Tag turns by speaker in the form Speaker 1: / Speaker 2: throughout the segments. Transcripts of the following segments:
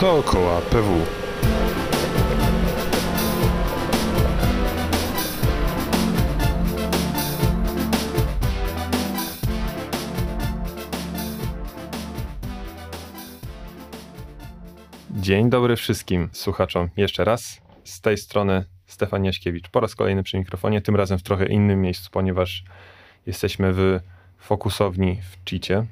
Speaker 1: Dookoła PW. Dzień dobry wszystkim słuchaczom. Jeszcze raz z tej strony Stefan Jaśkiewicz. Po raz kolejny przy mikrofonie, tym razem w trochę innym miejscu, ponieważ jesteśmy w fokusowni w Cheacie.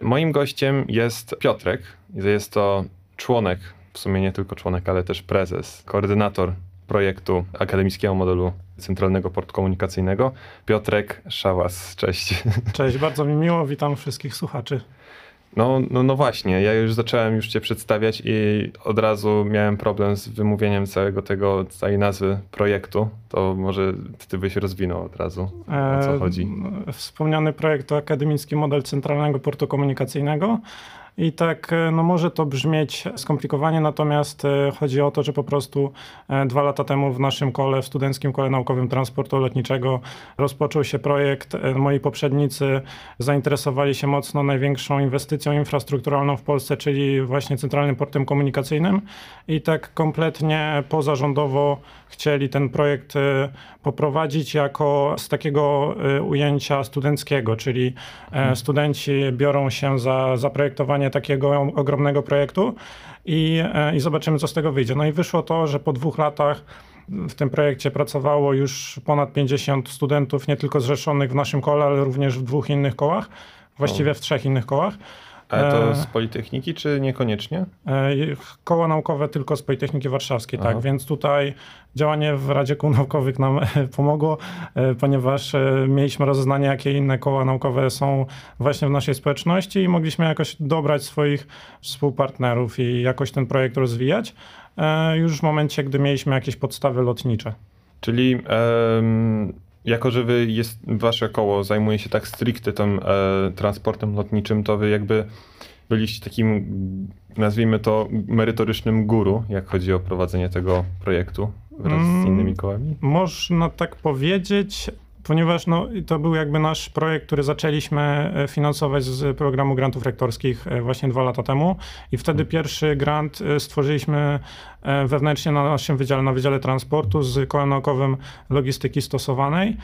Speaker 1: Moim gościem jest Piotrek. Jest to członek, w sumie nie tylko członek, ale też prezes, koordynator projektu Akademickiego Modelu Centralnego Portu Komunikacyjnego. Piotrek Szałas, cześć.
Speaker 2: Cześć, bardzo mi miło, witam wszystkich słuchaczy.
Speaker 1: No, no, no właśnie, ja już zacząłem już cię przedstawiać i od razu miałem problem z wymówieniem całego tego, całej nazwy projektu. To może ty byś rozwinął od razu, o co chodzi.
Speaker 2: E, wspomniany projekt to Akademicki Model Centralnego Portu Komunikacyjnego. I tak, e, no może to brzmieć skomplikowanie, natomiast e, chodzi o to, że po prostu e, dwa lata temu w naszym kole, w Studenckim Kole Naukowym Transportu Lotniczego rozpoczął się projekt. Moi poprzednicy zainteresowali się mocno największą inwestycją infrastrukturalną w Polsce, czyli właśnie Centralnym Portem Komunikacyjnym i tak kompletnie pozarządowo chcieli ten projekt poprowadzić jako z takiego ujęcia studenckiego, czyli studenci biorą się za zaprojektowanie takiego ogromnego projektu i, e, i zobaczymy, co z tego wyjdzie. No i wyszło to, że po dwóch latach w tym projekcie pracowało już ponad 50 studentów, nie tylko zrzeszonych w naszym kole, ale również w dwóch innych kołach, właściwie w trzech innych kołach.
Speaker 1: Ale to e, z Politechniki, czy niekoniecznie?
Speaker 2: E, koła naukowe tylko z Politechniki Warszawskiej, tak. Więc tutaj działanie w Radzie Kół Naukowych nam pomogło, e, ponieważ mieliśmy rozeznanie, jakie inne koła naukowe są właśnie w naszej społeczności i mogliśmy jakoś dobrać swoich współpartnerów i jakoś ten projekt rozwijać już w momencie, gdy mieliśmy jakieś podstawy lotnicze.
Speaker 1: Czyli um jako, że wy jest, wasze koło zajmuje się tak stricte tym e, transportem lotniczym, to wy jakby byliście takim, nazwijmy to, merytorycznym guru, jak chodzi o prowadzenie tego projektu wraz z mm, innymi kołami?
Speaker 2: Można tak powiedzieć ponieważ no, to był jakby nasz projekt, który zaczęliśmy e, finansować z programu grantów rektorskich e, właśnie dwa lata temu. I wtedy pierwszy grant e, stworzyliśmy wewnętrznie na naszym wydziale, na Wydziale Transportu z kołem naukowym logistyki stosowanej,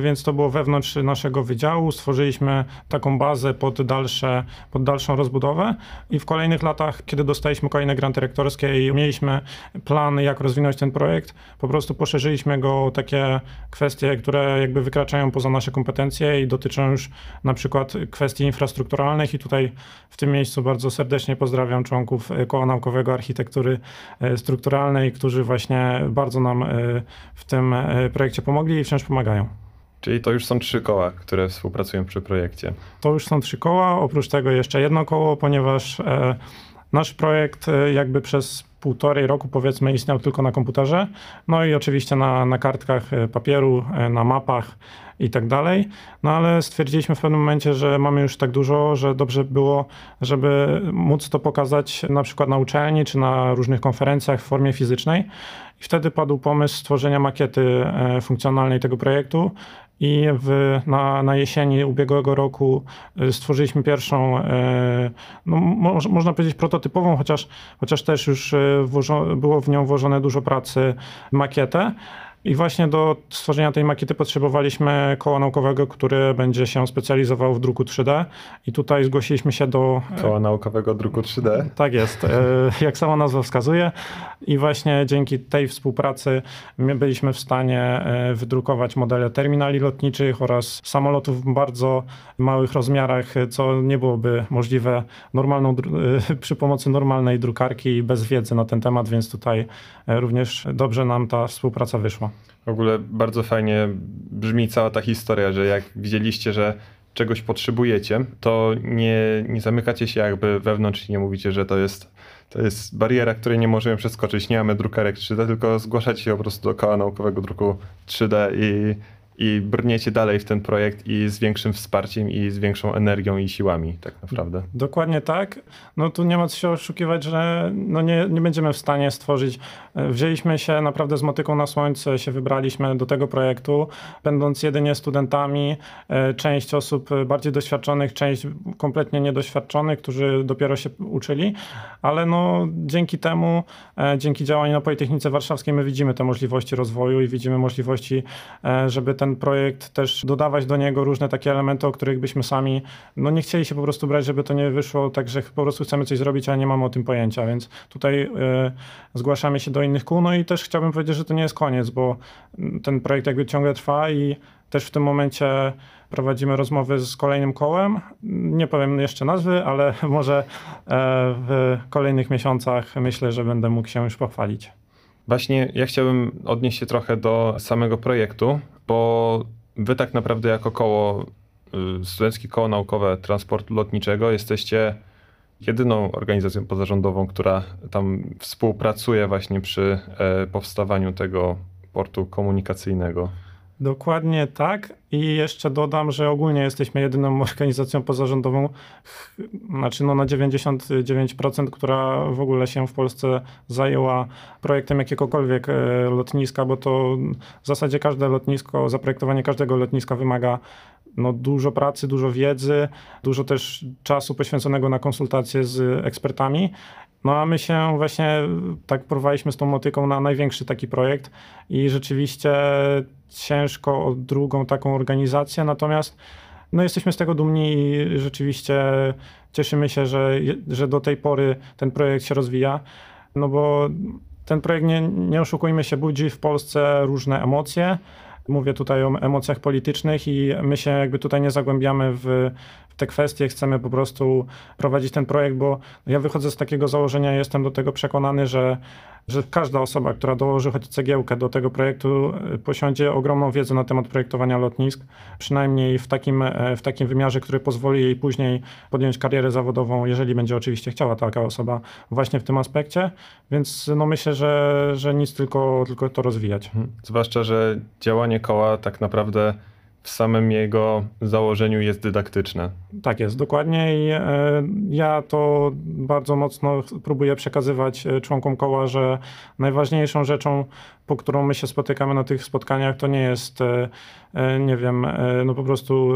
Speaker 2: więc to było wewnątrz naszego wydziału. Stworzyliśmy taką bazę pod, dalsze, pod dalszą rozbudowę. I w kolejnych latach, kiedy dostaliśmy kolejne granty rektorskie i mieliśmy plan, jak rozwinąć ten projekt, po prostu poszerzyliśmy go o takie kwestie, które jakby wykraczają poza nasze kompetencje i dotyczą już na przykład kwestii infrastrukturalnych i tutaj w tym miejscu bardzo serdecznie pozdrawiam członków e, Koła Naukowego Architektury e, Strukturalnej, którzy właśnie bardzo nam e, w tym projekcie pomogli i wciąż pomagają.
Speaker 1: Czyli to już są trzy koła, które współpracują przy projekcie.
Speaker 2: To już są trzy koła, oprócz tego jeszcze jedno koło, ponieważ nasz projekt jakby przez półtorej roku powiedzmy istniał tylko na komputerze, no i oczywiście na, na kartkach e, papieru, e, na mapach i tak dalej. No ale stwierdziliśmy w pewnym momencie, że mamy już tak dużo, że dobrze było, żeby móc to pokazać na przykład na uczelni czy na różnych konferencjach w formie fizycznej. I wtedy padł pomysł stworzenia makiety e, funkcjonalnej tego projektu i w, na, na jesieni ubiegłego roku y, stworzyliśmy pierwszą, e, no, mo, można powiedzieć prototypową, chociaż, chociaż też już e, włożo, było w nią włożone dużo pracy, makietę. I właśnie do stworzenia tej makiety potrzebowaliśmy koła naukowego, które będzie się specjalizowało w druku 3D. I tutaj zgłosiliśmy się do.
Speaker 1: Koła naukowego druku 3D?
Speaker 2: Tak jest, e, jak sama nazwa wskazuje. I właśnie dzięki tej współpracy byliśmy w stanie e, wydrukować modele terminali lotniczych oraz samolotów w bardzo małych rozmiarach, co nie byłoby możliwe normalną, e, przy pomocy normalnej drukarki i bez wiedzy na ten temat, więc tutaj również dobrze nam ta współpraca wyszła.
Speaker 1: W ogóle bardzo fajnie brzmi cała ta historia, że jak widzieliście, że czegoś potrzebujecie, to nie, nie zamykacie się jakby wewnątrz i nie mówicie, że to jest, to jest bariera, której nie możemy przeskoczyć, nie mamy drukarek 3D, tylko zgłaszacie się po prostu do koła naukowego druku 3D i, i brniecie dalej w ten projekt i z większym wsparciem i z większą energią i siłami tak naprawdę.
Speaker 2: Dokładnie tak. No tu nie ma co się oszukiwać, że no nie, nie będziemy w stanie stworzyć. E, wzięliśmy się naprawdę z motyką na słońce, się wybraliśmy do tego projektu, będąc jedynie studentami, e, część osób bardziej doświadczonych, część kompletnie niedoświadczonych, którzy dopiero się uczyli, ale no dzięki temu, e, dzięki działaniu na Politechnice Warszawskiej my widzimy te możliwości rozwoju i widzimy możliwości, żeby ten ten projekt też dodawać do niego różne takie elementy, o których byśmy sami no nie chcieli się po prostu brać, żeby to nie wyszło tak, że po prostu chcemy coś zrobić, a nie mamy o tym pojęcia, więc tutaj y, zgłaszamy się do innych kół. No i też chciałbym powiedzieć, że to nie jest koniec, bo ten projekt jakby ciągle trwa i też w tym momencie prowadzimy rozmowy z kolejnym kołem. Nie powiem jeszcze nazwy, ale może e, w kolejnych miesiącach myślę, że będę mógł się już pochwalić.
Speaker 1: Właśnie ja chciałbym odnieść się trochę do samego projektu, bo wy tak naprawdę jako koło, y, Studenckie Koło Naukowe Transportu Lotniczego jesteście jedyną organizacją pozarządową, która tam współpracuje właśnie przy e, powstawaniu tego portu komunikacyjnego.
Speaker 2: Dokładnie tak. I jeszcze dodam, że ogólnie jesteśmy jedyną organizacją pozarządową, znaczy no na 99%, która w ogóle się w Polsce zajęła projektem jakiegokolwiek e, lotniska, bo to w zasadzie każde lotnisko, zaprojektowanie każdego lotniska wymaga no, dużo pracy, dużo wiedzy, dużo też czasu poświęconego na konsultacje z ekspertami. No a my się właśnie tak porwaliśmy z tą motyką na największy taki projekt i rzeczywiście ciężko o drugą taką organizację, natomiast no jesteśmy z tego dumni i rzeczywiście cieszymy się, że, że do tej pory ten projekt się rozwija, no bo ten projekt, nie, nie oszukujmy się, budzi w Polsce różne emocje. Mówię tutaj o emocjach politycznych i my się jakby tutaj nie zagłębiamy w, te kwestie, chcemy po prostu prowadzić ten projekt, bo ja wychodzę z takiego założenia, jestem do tego przekonany, że, że każda osoba, która dołoży choć cegiełkę do tego projektu, y, posiądzie ogromną wiedzę na temat projektowania lotnisk, przynajmniej w takim, e, w takim wymiarze, który pozwoli jej później podjąć karierę zawodową, jeżeli będzie oczywiście chciała taka osoba właśnie w tym aspekcie, więc no myślę, że, że nic tylko, tylko to rozwijać.
Speaker 1: Mhm. Zwłaszcza, że działanie koła tak naprawdę w samym jego założeniu jest dydaktyczne.
Speaker 2: Tak jest, dokładnie. I e, ja to bardzo mocno próbuję przekazywać e, członkom koła, że najważniejszą rzeczą, po którą my się spotykamy na tych spotkaniach, to nie jest, e, nie wiem, no po prostu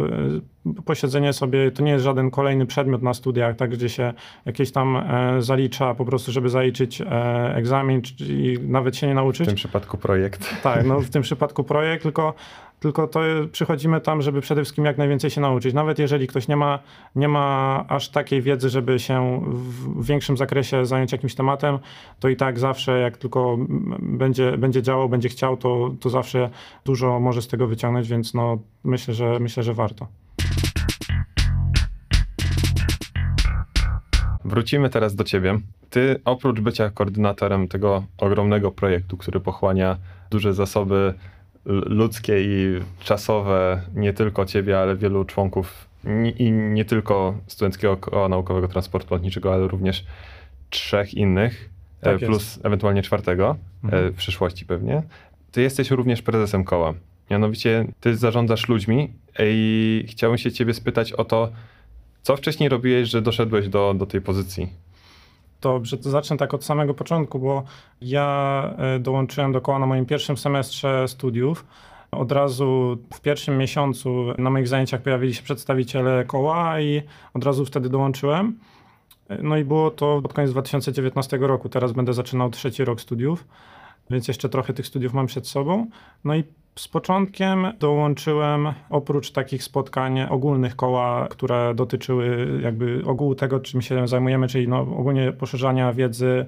Speaker 2: posiedzenie sobie, to nie jest żaden kolejny przedmiot na studiach, tak, gdzie się jakieś tam zalicza po prostu, żeby zaliczyć egzamin i nawet się nie nauczyć.
Speaker 1: W tym przypadku projekt.
Speaker 2: Tak, no w tym przypadku projekt, tylko tylko to przychodzimy tam, żeby przede wszystkim jak najwięcej się nauczyć. Nawet jeżeli ktoś nie ma, nie ma aż takiej wiedzy, żeby się w większym zakresie zająć jakimś tematem, to i tak zawsze, jak tylko będzie, będzie działał, będzie chciał, to, to zawsze dużo może z tego wyciągnąć, więc no, myślę, że, myślę, że warto.
Speaker 1: Wrócimy teraz do ciebie. Ty oprócz bycia koordynatorem tego ogromnego projektu, który pochłania duże zasoby ludzkie i czasowe nie tylko ciebie, ale wielu członków i nie tylko Studenckiego Koła Naukowego Transportu Lotniczego, ale również trzech innych, e, tak plus jest. ewentualnie czwartego e, mhm. w przyszłości pewnie. Ty jesteś również prezesem koła. Mianowicie ty zarządzasz ludźmi i chciałbym się ciebie spytać o to, co wcześniej robiłeś, że doszedłeś do, do tej pozycji?
Speaker 2: Dobrze, to zacznę tak od samego początku, bo ja e, dołączyłem do koła na moim pierwszym semestrze studiów. Od razu w pierwszym miesiącu na moich zajęciach pojawili się przedstawiciele koła i od razu wtedy dołączyłem. E, no i było to pod koniec 2019 roku. Teraz będę zaczynał trzeci rok studiów, więc jeszcze trochę tych studiów mam przed sobą. No i z początkiem dołączyłem oprócz takich spotkań ogólnych koła, które dotyczyły jakby ogółu tego, czym się zajmujemy, czyli no ogólnie poszerzania wiedzy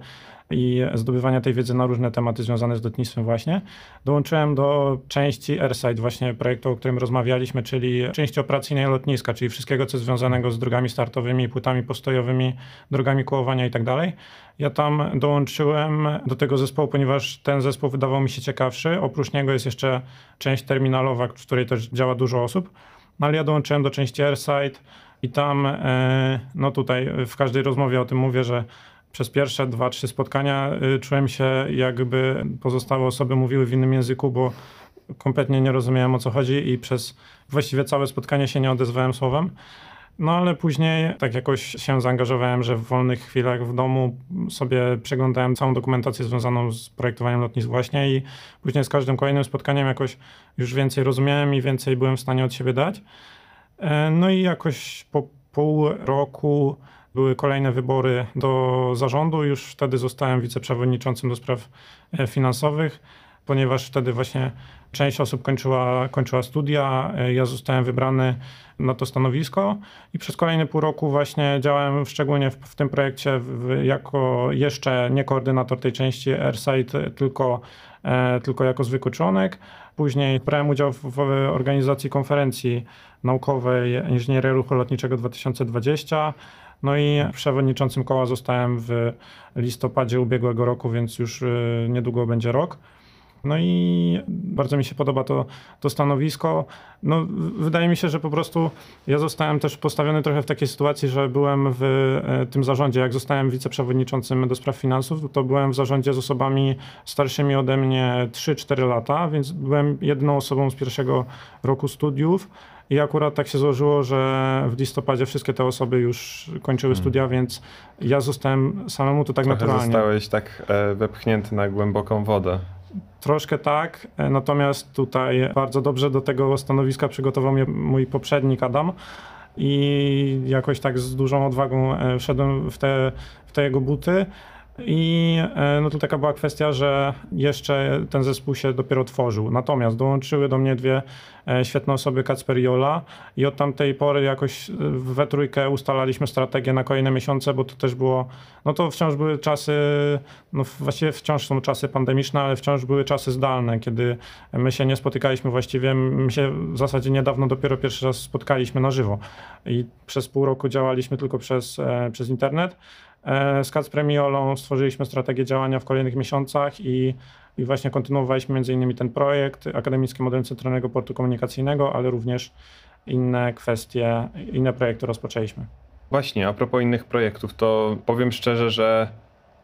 Speaker 2: i zdobywania tej wiedzy na różne tematy związane z lotnictwem właśnie. Dołączyłem do części AirSide, właśnie projektu, o którym rozmawialiśmy, czyli części operacyjnej lotniska, czyli wszystkiego, co jest związanego z drogami startowymi, płytami postojowymi, drogami kołowania i tak. Ja tam dołączyłem do tego zespołu, ponieważ ten zespół wydawał mi się ciekawszy. Oprócz niego jest jeszcze część terminalowa, w której też działa dużo osób. No ale ja dołączyłem do części AirSide i tam, e, no tutaj w każdej rozmowie o tym mówię, że przez pierwsze dwa, trzy spotkania y, czułem się, jakby pozostałe osoby mówiły w innym języku, bo kompletnie nie rozumiałem o co chodzi i przez właściwie całe spotkanie się nie odezwałem słowem. No ale później tak jakoś się zaangażowałem, że w wolnych chwilach w domu sobie przeglądałem całą dokumentację związaną z projektowaniem lotnisk właśnie i później z każdym kolejnym spotkaniem jakoś już więcej rozumiałem i więcej byłem w stanie od siebie dać. E, no i jakoś po pół roku były kolejne wybory do zarządu. Już wtedy zostałem wiceprzewodniczącym do spraw e, finansowych, ponieważ wtedy właśnie część osób kończyła, kończyła studia. E, ja zostałem wybrany na to stanowisko i przez kolejne pół roku właśnie działałem szczególnie w, w tym projekcie w, jako jeszcze nie koordynator tej części AirSite, tylko, e, tylko jako zwykły członek. Później brałem udział w, w organizacji konferencji naukowej Inżynieria Ruchu Lotniczego 2020. No i przewodniczącym koła zostałem w listopadzie ubiegłego roku, więc już y, niedługo będzie rok. No i bardzo mi się podoba to, to stanowisko. No, wydaje mi się, że po prostu ja zostałem też postawiony trochę w takiej sytuacji, że byłem w e, tym zarządzie, jak zostałem wiceprzewodniczącym do spraw finansów, to byłem w zarządzie z osobami starszymi ode mnie 3-4 lata, więc byłem jedną osobą z pierwszego roku studiów. I akurat tak się złożyło, że w listopadzie wszystkie te osoby już kończyły hmm. studia, więc ja zostałem samemu to tak
Speaker 1: Trochę
Speaker 2: naturalnie.
Speaker 1: Zostałeś tak e, wepchnięty na głęboką wodę.
Speaker 2: Troszkę tak, e, natomiast tutaj bardzo dobrze do tego stanowiska przygotował mnie mój poprzednik Adam i jakoś tak z dużą odwagą e, wszedłem w te, w te jego buty. I e, no to taka była kwestia, że jeszcze ten zespół się dopiero tworzył. Natomiast dołączyły do mnie dwie e, świetne osoby, Kacper i Jola i od tamtej pory jakoś e, we trójkę ustalaliśmy strategię na kolejne miesiące, bo to też było, no to wciąż były czasy, no właściwie wciąż są czasy pandemiczne, ale wciąż były czasy zdalne, kiedy my się nie spotykaliśmy właściwie, my się w zasadzie niedawno dopiero pierwszy raz spotkaliśmy na żywo i przez pół roku działaliśmy tylko przez, przez internet. E, z Kacprem i Olą stworzyliśmy strategię działania w kolejnych miesiącach i, i właśnie kontynuowaliśmy między innymi ten projekt, Akademicki Model Centralnego Portu Komunikacyjnego, ale również inne kwestie, inne projekty rozpoczęliśmy.
Speaker 1: Właśnie, a propos innych projektów, to powiem szczerze, że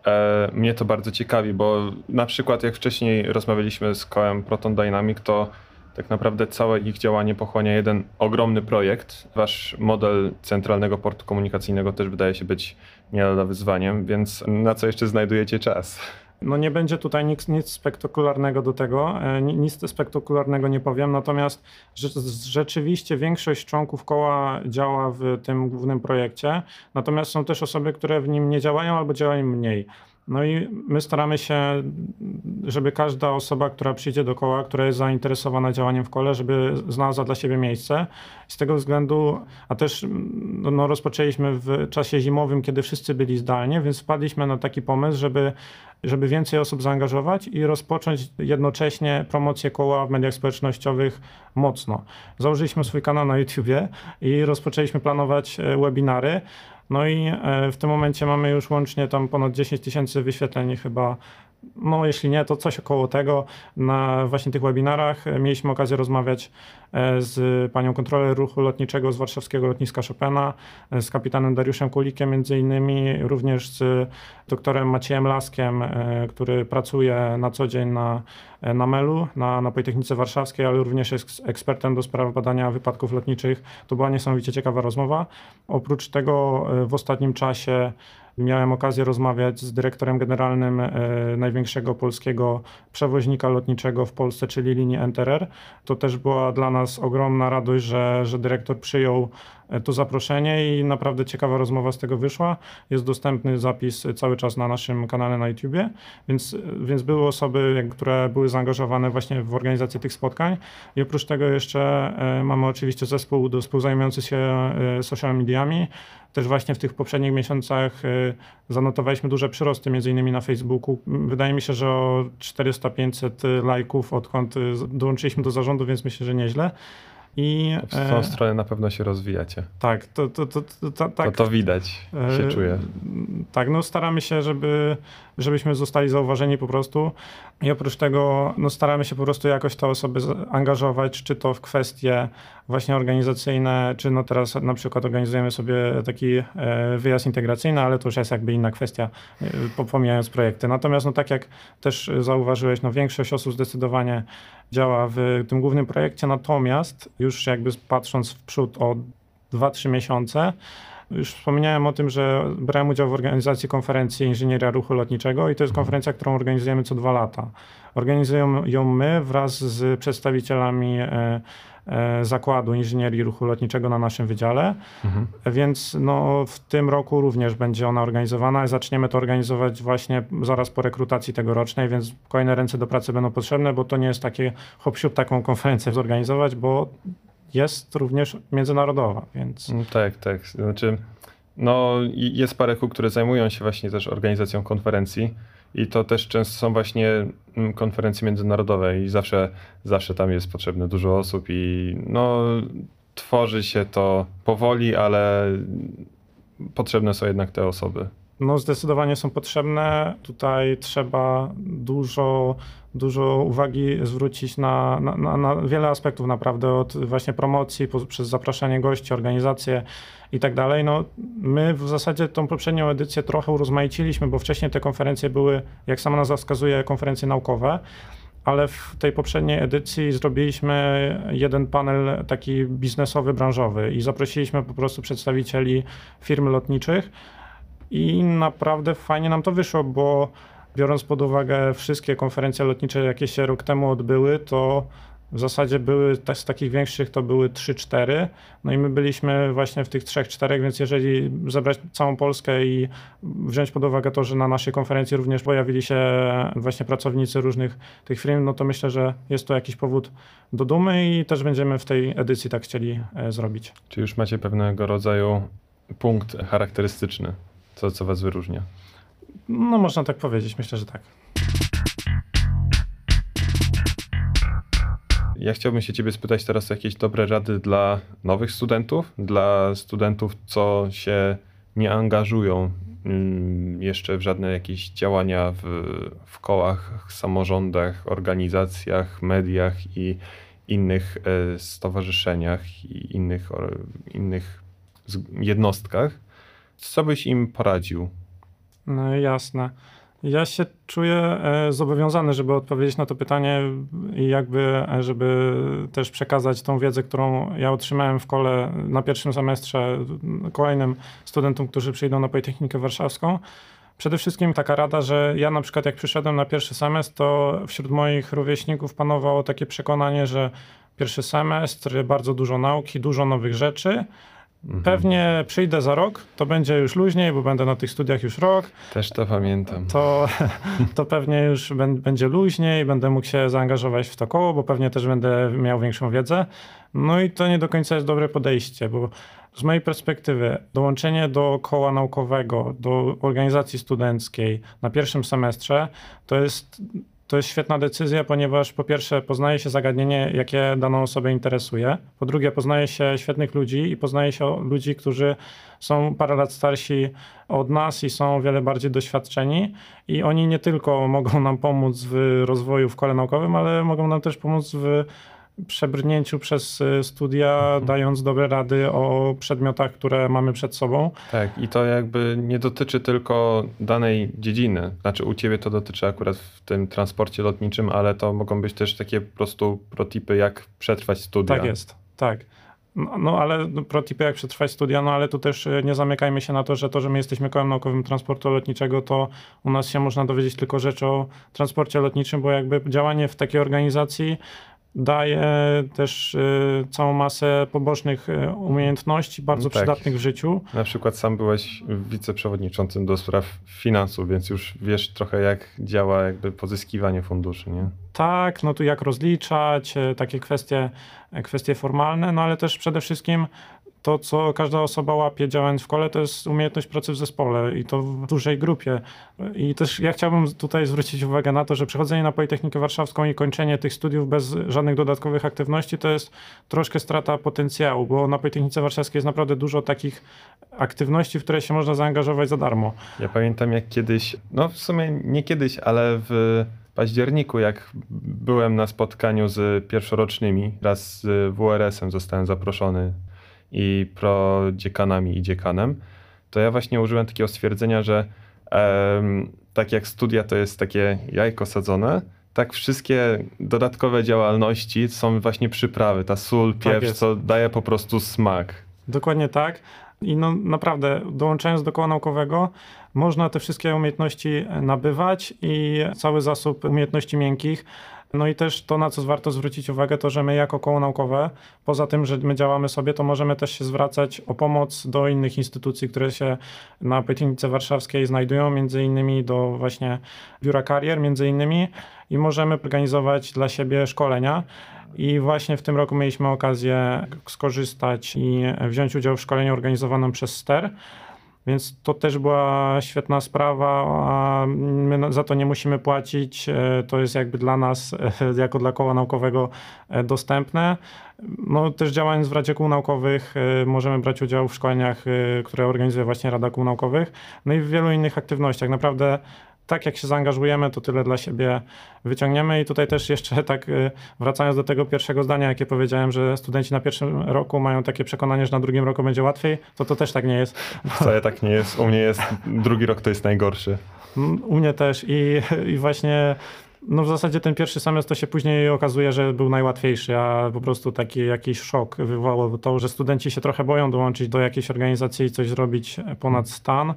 Speaker 1: e, mnie to bardzo ciekawi, bo na przykład jak wcześniej rozmawialiśmy z kołem Proton Dynamic, to tak naprawdę całe ich działanie pochłania jeden ogromny projekt. Wasz model centralnego portu komunikacyjnego też wydaje się być nie lada wyzwaniem, więc na co jeszcze znajdujecie czas?
Speaker 2: No nie będzie tutaj nic, nic spektakularnego do tego, e, nic spektakularnego nie powiem, natomiast rzeczywiście większość członków koła działa w tym głównym projekcie, natomiast są też osoby, które w nim nie działają albo działają mniej. No i my staramy się, żeby każda osoba, która przyjdzie do koła, która jest zainteresowana działaniem w kole, żeby znalazła dla siebie miejsce. Z tego względu, a też no, no, rozpoczęliśmy w czasie zimowym, kiedy wszyscy byli zdalnie, więc wpadliśmy na taki pomysł, żeby, żeby więcej osób zaangażować i rozpocząć jednocześnie promocję koła w mediach społecznościowych mocno. Założyliśmy swój kanał na YouTubie i rozpoczęliśmy planować e, webinary. No i e, w tym momencie mamy już łącznie tam ponad 10 tysięcy wyświetleń chyba no jeśli nie, to coś około tego. Na właśnie tych webinarach mieliśmy okazję rozmawiać e, z panią kontroler ruchu lotniczego z warszawskiego lotniska Chopina, e, z kapitanem Dariuszem Kulikiem między innymi, również z doktorem Maciejem Laskiem, e, który pracuje na co dzień na, na MEL-u, na, na Politechnice Warszawskiej, ale również jest ekspertem do spraw badania wypadków lotniczych. To była niesamowicie ciekawa rozmowa. Oprócz tego w ostatnim czasie Miałem okazję rozmawiać z dyrektorem generalnym e, największego polskiego przewoźnika lotniczego w Polsce, czyli linii Enterer. To też była dla nas ogromna radość, że, że dyrektor przyjął to zaproszenie i naprawdę ciekawa rozmowa z tego wyszła. Jest dostępny zapis cały czas na naszym kanale na YouTubie, więc, więc były osoby, które były zaangażowane właśnie w organizację tych spotkań. I oprócz tego jeszcze e, mamy oczywiście zespół do współzajmujący się social mediami. Też właśnie w tych poprzednich miesiącach zanotowaliśmy duże przyrosty, między innymi na Facebooku. Wydaje mi się, że o 400-500 lajków, odkąd dołączyliśmy do zarządu, więc myślę, że nieźle.
Speaker 1: I, w tą e, stronę na pewno się rozwijacie.
Speaker 2: Tak, to, to, to, to,
Speaker 1: tak, to, to widać, się e, czuje.
Speaker 2: Tak, no staramy się, żeby, żebyśmy zostali zauważeni po prostu. I oprócz tego no, staramy się po prostu jakoś te osoby angażować, czy to w kwestie właśnie organizacyjne, czy no teraz na przykład organizujemy sobie taki e, wyjazd integracyjny, ale to już jest jakby inna kwestia, e, pomijając projekty. Natomiast no tak jak też zauważyłeś, no większość osób zdecydowanie działa w tym głównym projekcie, natomiast już jakby patrząc w przód o 2-3 miesiące, już wspomniałem o tym, że brałem udział w organizacji konferencji Inżynieria Ruchu Lotniczego i to jest konferencja, którą organizujemy co dwa lata. Organizujemy ją my wraz z przedstawicielami e, e, Zakładu Inżynierii Ruchu Lotniczego na naszym wydziale, mhm. więc no, w tym roku również będzie ona organizowana. Zaczniemy to organizować właśnie zaraz po rekrutacji tegorocznej, więc kolejne ręce do pracy będą potrzebne, bo to nie jest takie hop taką konferencję zorganizować, bo jest również międzynarodowa, więc...
Speaker 1: Mm, tak, tak. Znaczy, no jest parę kół, które zajmują się właśnie też organizacją konferencji i to też często są właśnie mm, konferencje międzynarodowe i zawsze, zawsze tam jest potrzebne dużo osób i no tworzy się to powoli, ale potrzebne są jednak te osoby.
Speaker 2: No, zdecydowanie są potrzebne. Tutaj trzeba dużo, dużo uwagi zwrócić na, na, na wiele aspektów, naprawdę, od właśnie promocji, po, przez zapraszanie gości, organizację i tak dalej. No, my w zasadzie tą poprzednią edycję trochę urozmaiciliśmy, bo wcześniej te konferencje były, jak sama nazwa wskazuje, konferencje naukowe ale w tej poprzedniej edycji zrobiliśmy jeden panel taki biznesowy, branżowy i zaprosiliśmy po prostu przedstawicieli firm lotniczych i naprawdę fajnie nam to wyszło, bo biorąc pod uwagę wszystkie konferencje lotnicze, jakie się rok temu odbyły, to w zasadzie były z takich większych to były 3-4. No i my byliśmy właśnie w tych 3-4, więc jeżeli zebrać całą Polskę i wziąć pod uwagę to, że na naszej konferencji również pojawili się właśnie pracownicy różnych tych firm, no to myślę, że jest to jakiś powód do dumy i też będziemy w tej edycji tak chcieli e, zrobić.
Speaker 1: Czy już macie pewnego rodzaju punkt charakterystyczny? Co, co was wyróżnia?
Speaker 2: No można tak powiedzieć, myślę, że tak.
Speaker 1: Ja chciałbym się ciebie spytać teraz o jakieś dobre rady dla nowych studentów, dla studentów, co się nie angażują mm, jeszcze w żadne jakieś działania w, w kołach, samorządach, organizacjach, mediach i innych e, stowarzyszeniach i innych, innych jednostkach. Co byś im poradził?
Speaker 2: No jasne. Ja się czuję e, zobowiązany, żeby odpowiedzieć na to pytanie i jakby, e, żeby też przekazać tą wiedzę, którą ja otrzymałem w kole na pierwszym semestrze kolejnym studentom, którzy przyjdą na Politechnikę Warszawską. Przede wszystkim taka rada, że ja na przykład jak przyszedłem na pierwszy semestr, to wśród moich rówieśników panowało takie przekonanie, że pierwszy semestr, bardzo dużo nauki, dużo nowych rzeczy, Mhm. Pewnie przyjdę za rok, to będzie już luźniej, bo będę na tych studiach już rok.
Speaker 1: Też to pamiętam.
Speaker 2: To, to pewnie już będzie luźniej, będę mógł się zaangażować w to koło, bo pewnie też będę miał większą wiedzę. No i to nie do końca jest dobre podejście, bo z mojej perspektywy dołączenie do koła naukowego, do organizacji studenckiej na pierwszym semestrze to jest to jest świetna decyzja, ponieważ po pierwsze poznaje się zagadnienie, jakie daną osobę interesuje, po drugie poznaje się świetnych ludzi i poznaje się ludzi, którzy są parę lat starsi od nas i są o wiele bardziej doświadczeni. I oni nie tylko mogą nam pomóc w rozwoju w kole naukowym, ale mogą nam też pomóc w przebrnięciu przez y, studia, mhm. dając dobre rady o przedmiotach, które mamy przed sobą.
Speaker 1: Tak, i to jakby nie dotyczy tylko danej dziedziny. Znaczy, u ciebie to dotyczy akurat w tym transporcie lotniczym, ale to mogą być też takie po prostu protipy, jak przetrwać studia.
Speaker 2: Tak jest, tak. No, no ale no, protipy jak przetrwać studia, no ale tu też y, nie zamykajmy się na to, że to, że my jesteśmy kołem naukowym transportu lotniczego, to u nas się można dowiedzieć tylko rzeczy o transporcie lotniczym, bo jakby działanie w takiej organizacji daje też y, całą masę pobocznych y, umiejętności, bardzo no tak. przydatnych w życiu.
Speaker 1: Na przykład sam byłeś wiceprzewodniczącym do spraw finansów, więc już wiesz trochę jak działa jakby pozyskiwanie funduszy, nie?
Speaker 2: Tak, no tu jak rozliczać, y, takie kwestie, kwestie formalne, no ale też przede wszystkim to, co każda osoba łapie działając w kole, to jest umiejętność pracy w zespole i to w dużej grupie. I też ja chciałbym tutaj zwrócić uwagę na to, że przechodzenie na Politechnikę Warszawską i kończenie tych studiów bez żadnych dodatkowych aktywności to jest troszkę strata potencjału, bo na Politechnice Warszawskiej jest naprawdę dużo takich aktywności, w które się można zaangażować za darmo.
Speaker 1: Ja pamiętam jak kiedyś, no w sumie nie kiedyś, ale w październiku, jak byłem na spotkaniu z pierwszorocznymi, raz z WRS-em zostałem zaproszony i prodziekanami i dziekanem, to ja właśnie użyłem takiego stwierdzenia, że em, tak jak studia to jest takie jajko sadzone, tak wszystkie dodatkowe działalności są właśnie przyprawy, ta sól, pieprz,
Speaker 2: jest.
Speaker 1: co daje po prostu smak.
Speaker 2: Dokładnie tak. I no naprawdę, dołączając do koła naukowego, można te wszystkie umiejętności nabywać i cały zasób umiejętności miękkich. No i też to, na co warto zwrócić uwagę, to że my jako koło naukowe, poza tym, że my działamy sobie, to możemy też się zwracać o pomoc do innych instytucji, które się na Politechnice Warszawskiej znajdują, między innymi do właśnie Biura Karier, między innymi i możemy organizować dla siebie szkolenia. I właśnie w tym roku mieliśmy okazję skorzystać i wziąć udział w szkoleniu organizowanym przez STER. Więc to też była świetna sprawa, a my za to nie musimy płacić. E, To jest jakby dla nas, e, jako dla koła naukowego, e, dostępne. No, też działając w Radzie Kół Naukowych możemy brać udział w szkoleniach, które organizuje właśnie Rada Kół Naukowych, no i w wielu innych aktywnościach. Naprawdę tak jak się zaangażujemy, to tyle dla siebie wyciągniemy. I tutaj też jeszcze tak y, wracając do tego pierwszego zdania, jakie powiedziałem, że studenci na pierwszym roku mają takie przekonanie, że na drugim roku będzie łatwiej, to to też tak nie jest.
Speaker 1: Wcale tak nie jest. U mnie jest drugi rok to jest najgorszy.
Speaker 2: Mm, U mnie też i, i właśnie no w zasadzie ten pierwszy semestr to się później okazuje, że był najłatwiejszy, a po prostu taki jakiś szok wywołało to, że studenci się trochę boją dołączyć do jakiejś organizacji i coś zrobić ponad stan,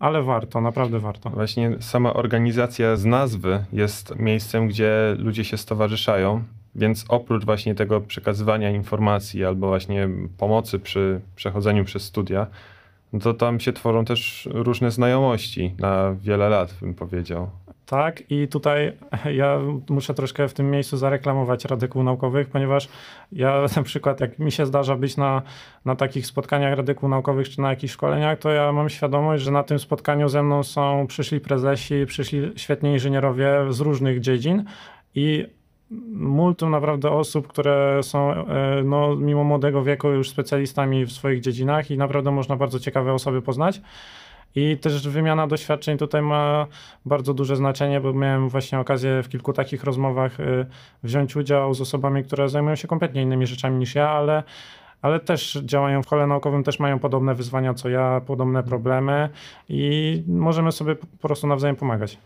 Speaker 2: ale warto, naprawdę warto.
Speaker 1: Właśnie sama organizacja z nazwy jest miejscem, gdzie ludzie się stowarzyszają, więc oprócz właśnie tego przekazywania informacji albo właśnie pomocy przy przechodzeniu przez studia, no to tam się tworzą też różne znajomości na wiele lat, bym powiedział.
Speaker 2: Tak, i tutaj ja muszę troszkę w tym miejscu zareklamować Rady Kół Naukowych, ponieważ ja na przykład, jak mi się zdarza być na, na takich spotkaniach Rady Kół Naukowych czy na jakichś szkoleniach, to ja mam świadomość, że na tym spotkaniu ze mną są przyszli prezesi, przyszli świetni inżynierowie z różnych dziedzin i multum naprawdę osób, które są e, no, mimo młodego wieku już specjalistami w swoich dziedzinach i naprawdę można bardzo ciekawe osoby poznać. I też wymiana doświadczeń tutaj ma bardzo duże znaczenie, bo miałem właśnie okazję w kilku takich rozmowach y, wziąć udział z osobami, które zajmują się kompletnie innymi rzeczami niż ja, ale, ale też działają w kole naukowym, też mają podobne wyzwania co ja, podobne problemy i możemy sobie po prostu nawzajem pomagać.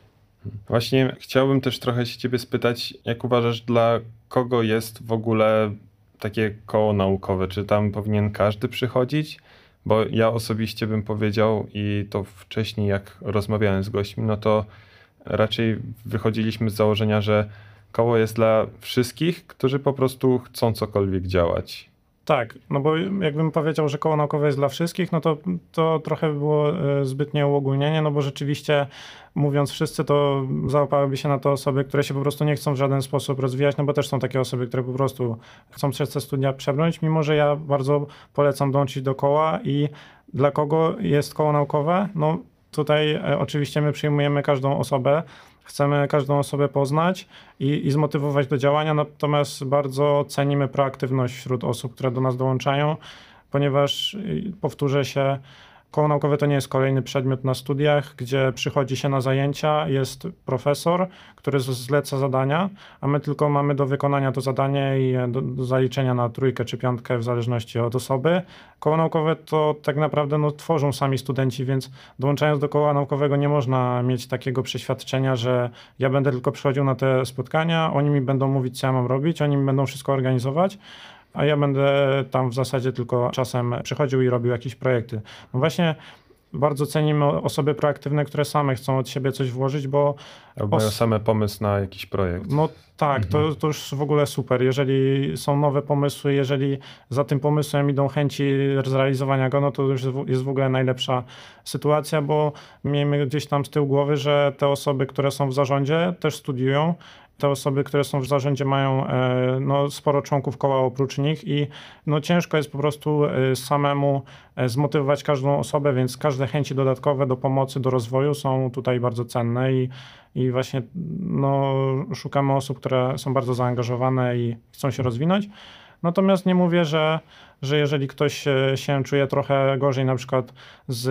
Speaker 1: Właśnie chciałbym też trochę się ciebie spytać, jak uważasz, dla kogo jest w ogóle takie koło naukowe? Czy tam powinien każdy przychodzić? Bo ja osobiście bym powiedział, i to wcześniej jak rozmawiałem z gośćmi, no to raczej wychodziliśmy z założenia, że koło jest dla wszystkich, którzy po prostu chcą cokolwiek działać.
Speaker 2: Tak, no bo jakbym powiedział, że koło naukowe jest dla wszystkich, no to, to trochę by było e, zbytnie uogólnienie, no bo rzeczywiście mówiąc wszyscy, to załapałyby się na to osoby, które się po prostu nie chcą w żaden sposób rozwijać, no bo też są takie osoby, które po prostu chcą przez te studia przebrnąć, mimo że ja bardzo polecam dołączyć do koła i dla kogo jest koło naukowe? No tutaj e, oczywiście my przyjmujemy każdą osobę, chcemy każdą osobę poznać i, i zmotywować do działania, natomiast bardzo cenimy proaktywność wśród osób, które do nas dołączają, ponieważ y, powtórzę się, koło naukowe to nie jest kolejny przedmiot na studiach, gdzie przychodzi się na zajęcia, jest profesor, który zleca zadania, a my tylko mamy do wykonania to zadanie i do, do zaliczenia na trójkę czy piątkę w zależności od osoby. Koło naukowe to tak naprawdę no, tworzą sami studenci, więc dołączając do koła naukowego nie można mieć takiego przeświadczenia, że ja będę tylko przychodził na te spotkania, oni mi będą mówić, co ja mam robić, oni mi będą wszystko organizować, a ja będę tam w zasadzie tylko czasem przychodził i robił jakieś projekty. No właśnie bardzo cenimy osoby proaktywne, które same chcą od siebie coś włożyć, bo
Speaker 1: Albo mają
Speaker 2: Os-
Speaker 1: same pomysł na jakiś projekt.
Speaker 2: No tak,
Speaker 1: Mhm.
Speaker 2: to, to już w ogóle super. Jeżeli są nowe pomysły, jeżeli za tym pomysłem idą chęci zrealizowania go, no to już jest w- jest w ogóle najlepsza sytuacja, bo miejmy gdzieś tam z tyłu głowy, że te osoby, które są w zarządzie, też studiują. Te osoby, które są w zarządzie, mają e, no, sporo członków koła oprócz nich i no, ciężko jest po prostu e, samemu e, zmotywować każdą osobę, więc każde chęci dodatkowe do pomocy, do rozwoju są tutaj bardzo cenne i, i właśnie no, szukamy osób, które są bardzo zaangażowane i chcą się rozwinąć. Natomiast nie mówię, że, że jeżeli ktoś się czuje trochę gorzej, na przykład z,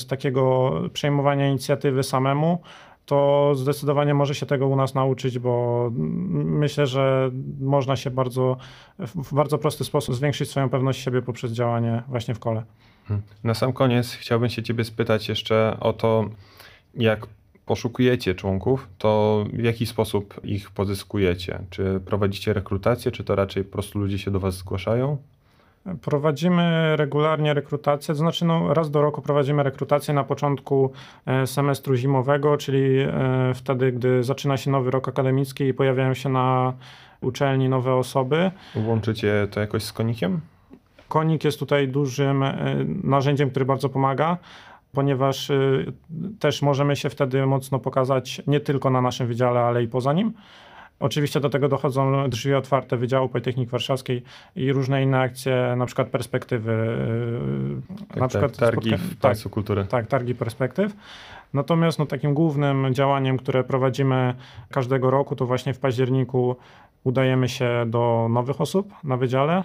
Speaker 2: z takiego przejmowania inicjatywy samemu, to zdecydowanie może się tego u nas nauczyć, bo myślę, że można się bardzo, w bardzo prosty sposób zwiększyć swoją pewność siebie poprzez działanie właśnie w kole.
Speaker 1: Mhm. Na sam koniec chciałbym się ciebie spytać jeszcze o to, jak poszukujecie członków, to w jaki sposób ich pozyskujecie? Czy prowadzicie rekrutację, czy to raczej po prostu ludzie się do was zgłaszają?
Speaker 2: Prowadzimy regularnie rekrutację, to znaczy no, raz do roku prowadzimy rekrutację na początku e, semestru zimowego, czyli e, wtedy, gdy zaczyna się nowy rok akademicki i pojawiają się na uczelni nowe osoby.
Speaker 1: Łączycie to jakoś z konikiem?
Speaker 2: Konik jest tutaj dużym e, narzędziem, który bardzo pomaga, ponieważ też możemy się wtedy mocno pokazać nie tylko na naszym wydziale, ale i poza nim. Oczywiście do tego dochodzą drzwi otwarte Wydziału Politechniki Warszawskiej i różne inne akcje, na przykład perspektywy. e,
Speaker 1: Tak,
Speaker 2: na przykład
Speaker 1: targi
Speaker 2: spotka-
Speaker 1: w
Speaker 2: tak,
Speaker 1: Kultury.
Speaker 2: tak, targi perspektyw. Natomiast no, takim głównym działaniem, które prowadzimy każdego roku, to właśnie w październiku udajemy się do nowych osób na wydziale.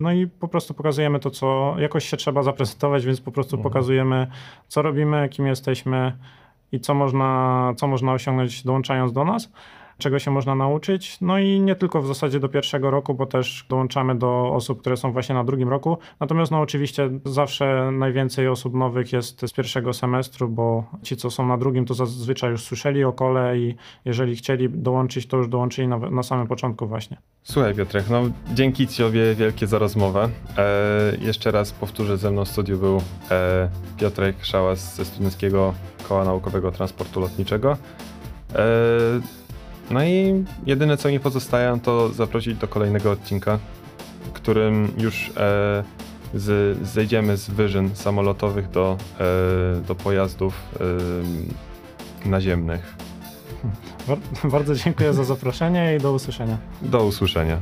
Speaker 2: No i po prostu pokazujemy to, co jakoś się trzeba zaprezentować, więc po prostu
Speaker 1: Mhm.
Speaker 2: pokazujemy, co robimy, kim jesteśmy i co można, co można osiągnąć dołączając do nas, czego się można nauczyć. No i nie tylko w zasadzie do pierwszego roku, bo też dołączamy do osób, które są właśnie na drugim roku. Natomiast no oczywiście zawsze najwięcej osób nowych jest z pierwszego semestru, bo ci, co są na drugim, to zazwyczaj już słyszeli o kole i jeżeli chcieli dołączyć, to już dołączyli na, na samym początku właśnie.
Speaker 1: Słuchaj Piotrek, no dzięki Tobie wielkie za rozmowę. E, jeszcze raz powtórzę, ze mną w studiu był e, Piotrek Szałas ze Studenckiego Koła Naukowego Transportu Lotniczego. E, no i jedyne co mi pozostaje to zaprosić do kolejnego odcinka, w którym już e, z, zejdziemy z wyżyn samolotowych do, e, do pojazdów e, naziemnych.
Speaker 2: Bar- Bardzo dziękuję za zaproszenie i do usłyszenia.
Speaker 1: Do usłyszenia.